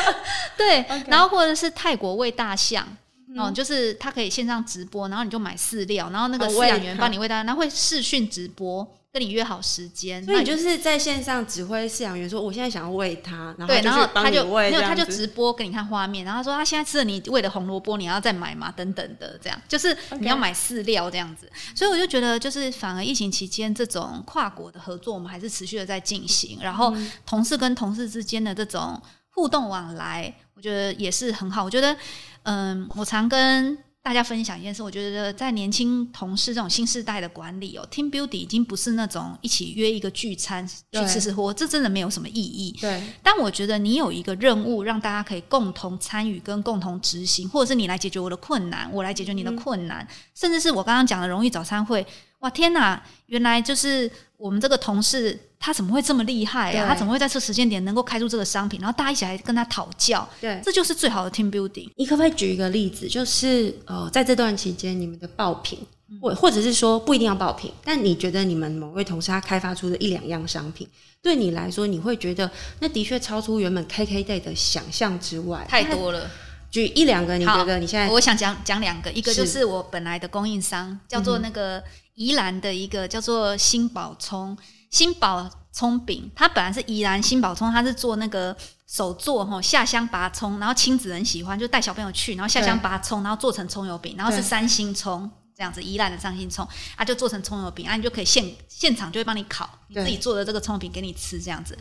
对，然后或者是泰国喂大象，哦，就是他可以线上直播，然后你就买饲料，然后那个饲养员帮你喂大，然后会视讯直播。跟你约好时间，那你就是在线上指挥饲养员说：“我现在想要喂它。”然后对，然后他就没有，他就直播给你看画面，然后说他现在吃了你喂的红萝卜，你要再买吗？等等的，这样就是你要买饲料这样子。所以我就觉得，就是反而疫情期间这种跨国的合作，我们还是持续的在进行。然后同事跟同事之间的这种互动往来，我觉得也是很好。我觉得，嗯，我常跟。大家分享一件事，我觉得在年轻同事这种新时代的管理哦，team building 已经不是那种一起约一个聚餐去吃吃喝，这真的没有什么意义。对。但我觉得你有一个任务，让大家可以共同参与跟共同执行，或者是你来解决我的困难，我来解决你的困难，甚至是我刚刚讲的荣誉早餐会。哇天哪！原来就是我们这个同事，他怎么会这么厉害啊？他怎么会在这时间点能够开出这个商品？然后大家一起来跟他讨教，对，这就是最好的 team building。你可不可以举一个例子？就是呃，在这段期间，你们的爆品，或或者是说不一定要爆品，但你觉得你们某位同事他开发出的一两样商品，对你来说，你会觉得那的确超出原本 KK Day 的想象之外，太多了。举一两个，你觉得你现在？我想讲讲两个，一个就是我本来的供应商，叫做那个。宜兰的一个叫做新宝葱，新宝葱饼，它本来是宜兰新宝葱，它是做那个手做哈下乡拔葱，然后亲子很喜欢，就带小朋友去，然后下乡拔葱，然后做成葱油饼，然后是三星葱这样子，宜兰的三星葱，啊就做成葱油饼，啊你就可以现现场就会帮你烤，你自己做的这个葱油饼给你吃这样子。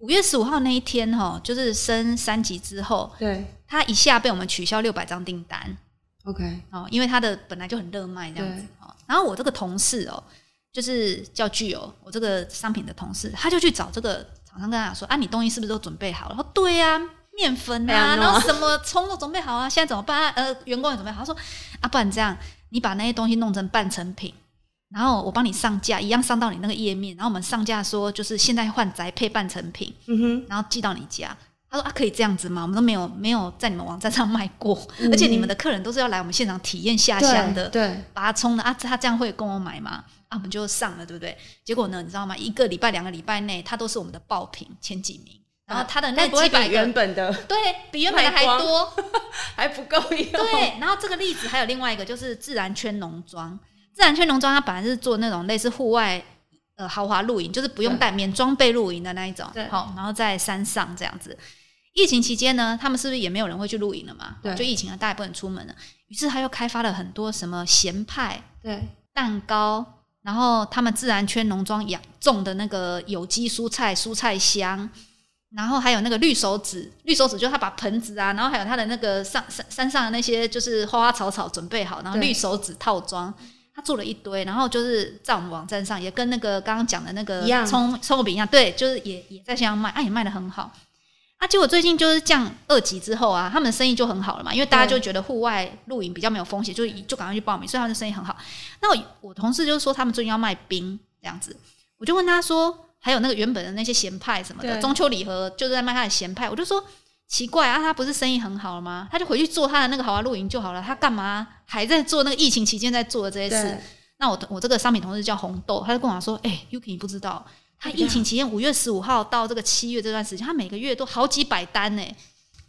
五月十五号那一天哈，就是升三级之后，对，它一下被我们取消六百张订单。OK，哦，因为它的本来就很热卖这样子。然后我这个同事哦，就是叫具有我这个商品的同事，他就去找这个厂商跟他说：“啊，你东西是不是都准备好了？”他说：“对呀，面粉啊，然后什么葱都准备好啊，现在怎么办？呃，员工也准备好。”他说：“啊，不然这样，你把那些东西弄成半成品，然后我帮你上架，一样上到你那个页面，然后我们上架说就是现在换宅配半成品，嗯哼，然后寄到你家。”他说：“啊，可以这样子吗？我们都没有没有在你们网站上卖过，而且你们的客人都是要来我们现场体验下乡的，对，把它冲的啊，他这样会跟我买吗？啊，我们就上了，对不对？结果呢，你知道吗？一个礼拜、两个礼拜内，它都是我们的爆品前几名，然后他的那几百原本的，对比原本的还多，还不够用。对，然后这个例子还有另外一个，就是自然圈农庄。自然圈农庄它本来是做那种类似户外呃豪华露营，就是不用带免装备露营的那一种，好，然后在山上这样子。疫情期间呢，他们是不是也没有人会去露营了嘛？对，就疫情了，大家不能出门了。于是他又开发了很多什么咸派、对蛋糕，然后他们自然圈农庄养种的那个有机蔬菜，蔬菜香，然后还有那个绿手指，绿手指就是他把盆子啊，然后还有他的那个上山山上的那些就是花花草草准备好，然后绿手指套装，他做了一堆，然后就是在我们网站上也跟那个刚刚讲的那个葱葱油饼一样，对，就是也也在线上卖，啊也卖的很好。啊，结果最近就是降二级之后啊，他们的生意就很好了嘛，因为大家就觉得户外露营比较没有风险，就就赶快去报名，所以他们的生意很好。那我我同事就是说他们最近要卖冰这样子，我就问他说，还有那个原本的那些咸派什么的，中秋礼盒就是在卖他的咸派，我就说奇怪啊，他不是生意很好了吗？他就回去做他的那个豪华露营就好了，他干嘛还在做那个疫情期间在做的这些事？那我我这个商品同事叫红豆，他就跟我说，哎，Yuki 你不知道。他疫情期间五月十五号到这个七月这段时间，他每个月都好几百单呢，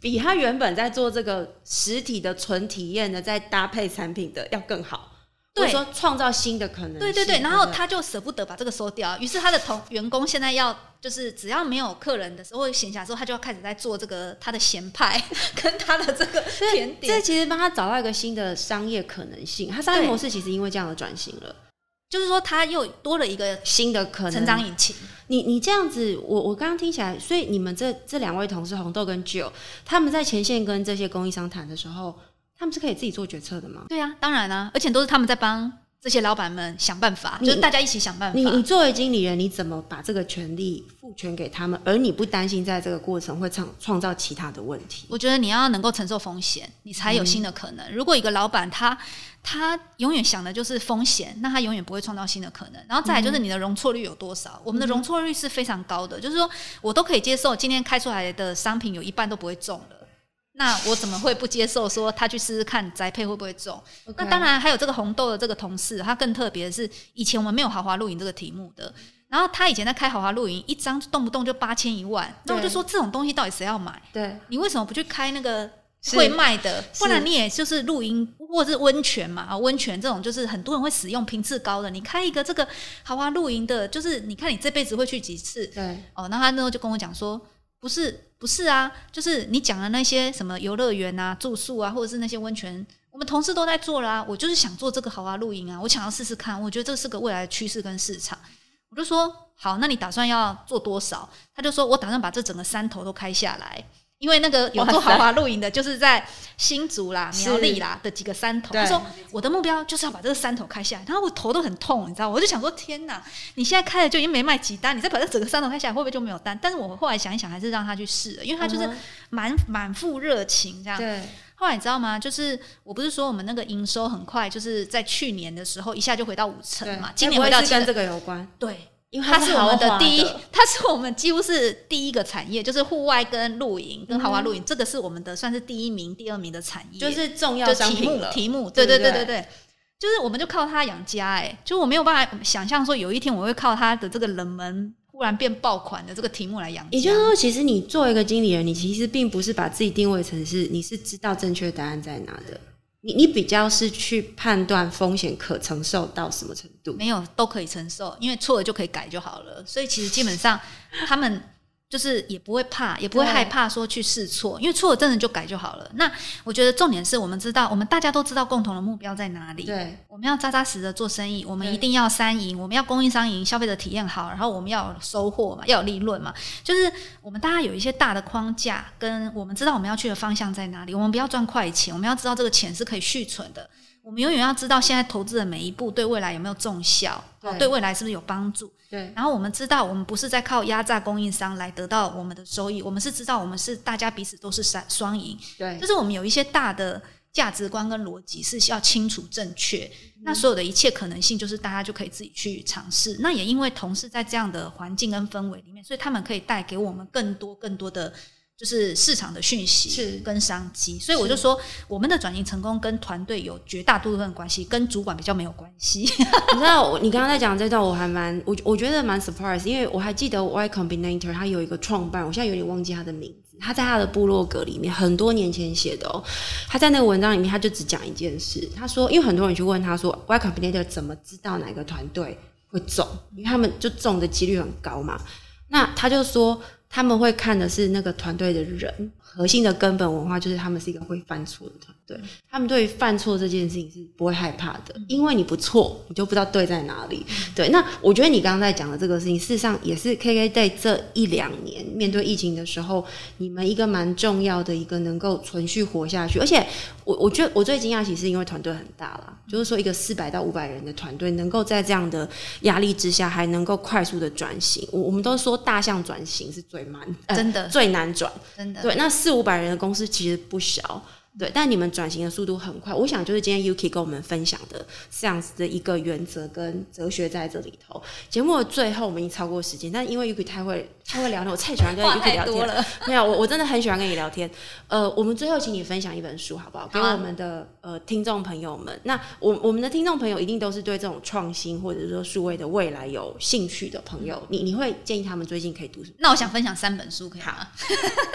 比他原本在做这个实体的纯体验的，在搭配产品的要更好。对，说创造新的可能。对对对，然后他就舍不得把这个收掉，于是他的同员工现在要就是只要没有客人的时候闲暇时候，他就要开始在做这个他的咸派 跟他的这个甜点。这其实帮他找到一个新的商业可能性，他商业模式其实因为这样的转型了。就是说，他又多了一个新的可能成长引擎。你你这样子，我我刚刚听起来，所以你们这这两位同事红豆跟 Joe，他们在前线跟这些供应商谈的时候，他们是可以自己做决策的吗？对啊，当然啊，而且都是他们在帮这些老板们想办法，就是大家一起想办法。你你作为经理人，你怎么把这个权利赋权给他们，而你不担心在这个过程会创创造其他的问题？我觉得你要能够承受风险，你才有新的可能。如果一个老板他他永远想的就是风险，那他永远不会创造新的可能。然后再来就是你的容错率有多少？我们的容错率是非常高的，就是说我都可以接受今天开出来的商品有一半都不会中了，那我怎么会不接受说他去试试看栽配会不会中？那当然还有这个红豆的这个同事，他更特别的是，以前我们没有豪华露营这个题目的，然后他以前在开豪华露营，一张动不动就八千一万，那我就说这种东西到底谁要买？对你为什么不去开那个？会卖的，不然你也就是露营或者是温泉嘛啊，温泉这种就是很多人会使用频次高的，你开一个这个豪华露营的，就是你看你这辈子会去几次？对哦，那他那时候就跟我讲说，不是不是啊，就是你讲的那些什么游乐园啊、住宿啊，或者是那些温泉，我们同事都在做啦。我就是想做这个豪华露营啊，我想要试试看，我觉得这是个未来的趋势跟市场。我就说好，那你打算要做多少？他就说我打算把这整个山头都开下来。因为那个有做豪华露营的，就是在新竹啦、苗栗啦的几个山头。他说我的目标就是要把这个山头开下来，然后我头都很痛，你知道？我就想说天哪，你现在开了就已经没卖几单，你再把这整个山头开下来，会不会就没有单？但是我后来想一想，还是让他去试了，因为他就是满满腹热情这样。对。后来你知道吗？就是我不是说我们那个营收很快，就是在去年的时候一下就回到五成嘛，今年回到跟这个有关。对。因为它是我们的第一，它是我们几乎是第一个产业，就是户外跟露营跟豪华露营，这个是我们的算是第一名、第二名的产业，就是重要题目题目，对对对对对，就是我们就靠它养家，哎，就我没有办法想象说有一天我会靠它的这个冷门忽然变爆款的这个题目来养。也就是说，其实你作为一个经理人，你其实并不是把自己定位成是你是知道正确答案在哪的。你你比较是去判断风险可承受到什么程度？没有，都可以承受，因为错了就可以改就好了。所以其实基本上他们。就是也不会怕，也不会害怕说去试错，因为错了真的就改就好了。那我觉得重点是我们知道，我们大家都知道共同的目标在哪里。对，我们要扎扎实实的做生意，我们一定要三赢，我们要供应商赢，消费者体验好，然后我们要有收获嘛，要有利润嘛。就是我们大家有一些大的框架，跟我们知道我们要去的方向在哪里。我们不要赚快钱，我们要知道这个钱是可以续存的。我们永远要知道现在投资的每一步对未来有没有重效，对未来是不是有帮助。对，然后我们知道，我们不是在靠压榨供应商来得到我们的收益，我们是知道我们是大家彼此都是双双赢。对，就是我们有一些大的价值观跟逻辑是要清楚正确。那所有的一切可能性，就是大家就可以自己去尝试。那也因为同事在这样的环境跟氛围里面，所以他们可以带给我们更多更多的。就是市场的讯息是。跟商机，所以我就说我们的转型成功跟团队有绝大部分关系，跟主管比较没有关系。你知道，你刚刚在讲这段，我还蛮我我觉得蛮 surprise，因为我还记得 Y Combinator 他有一个创办，我现在有点忘记他的名字，他在他的部落格里面很多年前写的哦，他在那个文章里面他就只讲一件事，他说，因为很多人去问他说，Y Combinator 怎么知道哪个团队会中，因为他们就中的几率很高嘛，那他就说。他们会看的是那个团队的人。核心的根本文化就是他们是一个会犯错的团队，他们对于犯错这件事情是不会害怕的，因为你不错，你就不知道对在哪里。对，那我觉得你刚刚在讲的这个事情，事实上也是 KKday 这一两年面对疫情的时候，你们一个蛮重要的一个能够存续活下去。而且我我觉得我最惊讶，其实因为团队很大了，就是说一个四百到五百人的团队，能够在这样的压力之下，还能够快速的转型。我我们都说大象转型是最慢，真的最难转，真的对。那四五百人的公司其实不小，对，但你们转型的速度很快。我想就是今天 Yuki 跟我们分享的这样子的一个原则跟哲学在这里头。节目的最后我们已经超过时间，但因为 Yuki 太会太会聊了，我太喜欢跟 Yuki 聊天了。没有，我我真的很喜欢跟你聊天。呃，我们最后请你分享一本书好不好？给我们的呃听众朋友们。那我我们的听众朋友一定都是对这种创新或者说数位的未来有兴趣的朋友。你你会建议他们最近可以读什么？那我想分享三本书，可以吗？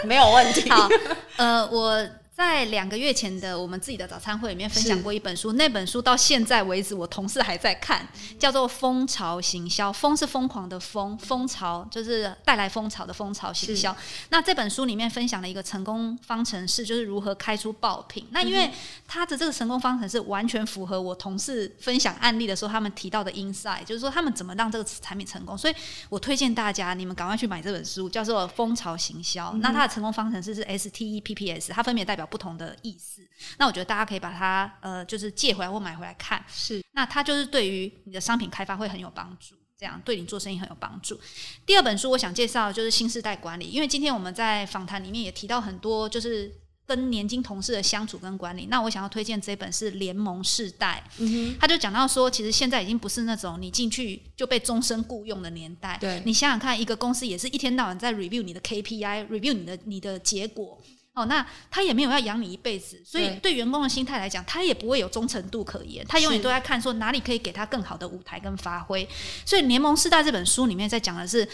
没有问题。好，呃，我。在两个月前的我们自己的早餐会里面分享过一本书，那本书到现在为止我同事还在看，叫做《蜂巢行销》。蜂是疯狂的蜂，蜂巢就是带来蜂巢的蜂巢行销。那这本书里面分享了一个成功方程式，就是如何开出爆品。那因为他的这个成功方程式完全符合我同事分享案例的时候他们提到的 insight，就是说他们怎么让这个产品成功。所以我推荐大家，你们赶快去买这本书，叫做《蜂巢行销》。那它的成功方程式是 S T E P P S，它分别代表。不同的意思，那我觉得大家可以把它呃，就是借回来或买回来看。是，那它就是对于你的商品开发会很有帮助，这样对你做生意很有帮助。第二本书我想介绍就是新时代管理，因为今天我们在访谈里面也提到很多，就是跟年轻同事的相处跟管理。那我想要推荐这本是联盟世代，嗯他就讲到说，其实现在已经不是那种你进去就被终身雇佣的年代。对你想想看，一个公司也是一天到晚在 review 你的 KPI，review 你的你的结果。哦，那他也没有要养你一辈子，所以对员工的心态来讲，他也不会有忠诚度可言。他永远都在看说哪里可以给他更好的舞台跟发挥。所以《联盟四代》这本书里面在讲的是，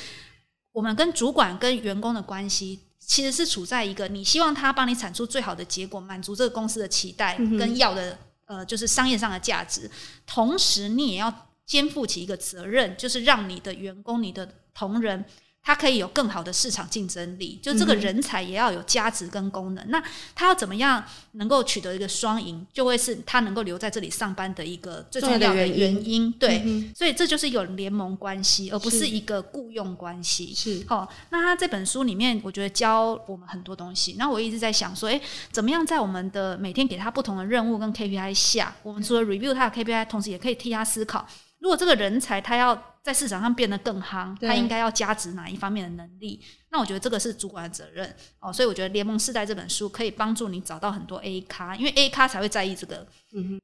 我们跟主管跟员工的关系，其实是处在一个你希望他帮你产出最好的结果，满足这个公司的期待跟要的呃，就是商业上的价值。同时，你也要肩负起一个责任，就是让你的员工、你的同仁。他可以有更好的市场竞争力，就这个人才也要有价值跟功能。那他要怎么样能够取得一个双赢，就会是他能够留在这里上班的一个最重要的原因。对，所以这就是有联盟关系，而不是一个雇佣关系。是，好，那他这本书里面，我觉得教我们很多东西。那我一直在想说，哎，怎么样在我们的每天给他不同的任务跟 KPI 下，我们除了 review 他的 KPI，同时也可以替他思考。如果这个人才他要在市场上变得更夯，他应该要加值哪一方面的能力？那我觉得这个是主管的责任哦。所以我觉得《联盟世代》这本书可以帮助你找到很多 A 咖，因为 A 咖才会在意这个。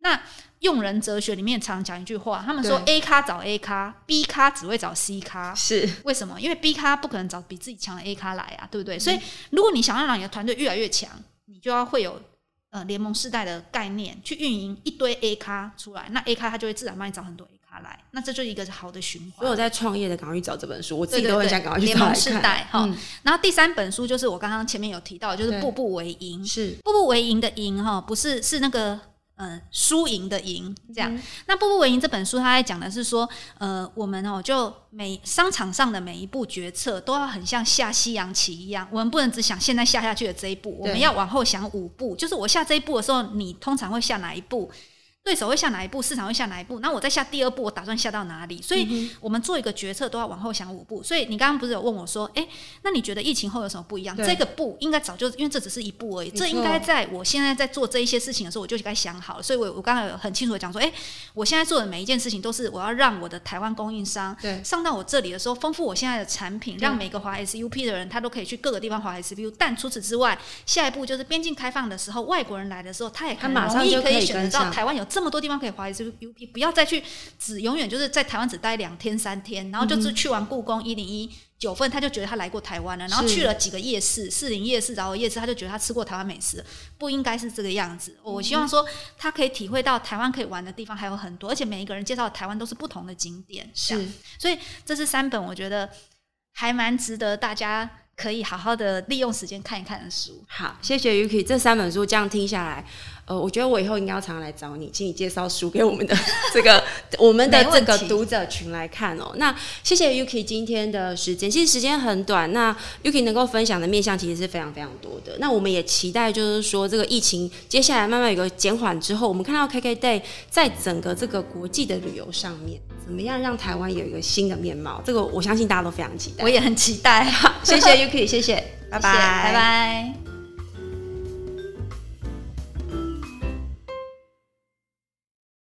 那用人哲学里面常讲一句话，他们说 A 咖找 A 咖，B 咖只会找 C 咖。是为什么？因为 B 咖不可能找比自己强的 A 咖来啊，对不对？所以如果你想要让你的团队越来越强，你就要会有呃联盟世代的概念去运营一堆 A 咖出来，那 A 咖他就会自然帮你找很多。来，那这就是一个好的循环。所以我在创业的，赶快去找这本书，我自己都很想赶快去找联盟世代哈。然后第三本书就是我刚刚前面有提到，就是《步步为营》。是步步为营的营哈，不是是那个嗯输赢的赢这样。那《步步为营》这本书，它在讲的是说，呃，我们哦就每商场上的每一步决策都要很像下西洋棋一样，我们不能只想现在下下去的这一步，我们要往后想五步，就是我下这一步的时候，你通常会下哪一步？对手会下哪一步，市场会下哪一步，那我再下第二步，我打算下到哪里？所以，我们做一个决策都要往后想五步。所以，你刚刚不是有问我说，哎，那你觉得疫情后有什么不一样？这个步应该早就，因为这只是一步而已，这应该在我现在在做这一些事情的时候，我就该想好了。所以我我刚才有很清楚的讲说，哎，我现在做的每一件事情都是我要让我的台湾供应商上到我这里的时候，丰富我现在的产品，让每个华 SUP 的人他都可以去各个地方华 SUP。但除此之外，下一步就是边境开放的时候，外国人来的时候，他也很容易可以选择到台湾有这么多地方可以华。U P 不要再去只永远就是在台湾只待两天三天，然后就是去完故宫一零一九份，他就觉得他来过台湾了，然后去了几个夜市，四零夜市、饶河夜市，他就觉得他吃过台湾美食，不应该是这个样子。我希望说他可以体会到台湾可以玩的地方还有很多，而且每一个人介绍台湾都是不同的景点，是，所以这是三本我觉得还蛮值得大家可以好好的利用时间看一看的书。好，谢谢 Yuki，这三本书这样听下来。呃，我觉得我以后应该要常常来找你，请你介绍书给我们的 这个我们的这个读者群来看哦。那谢谢 Yuki 今天的时间，其实时间很短，那 Yuki 能够分享的面向其实是非常非常多的。那我们也期待就是说这个疫情接下来慢慢有个减缓之后，我们看到 KK Day 在整个这个国际的旅游上面，怎么样让台湾有一个新的面貌？这个我相信大家都非常期待，我也很期待。谢谢 Yuki，谢谢，拜拜，拜拜。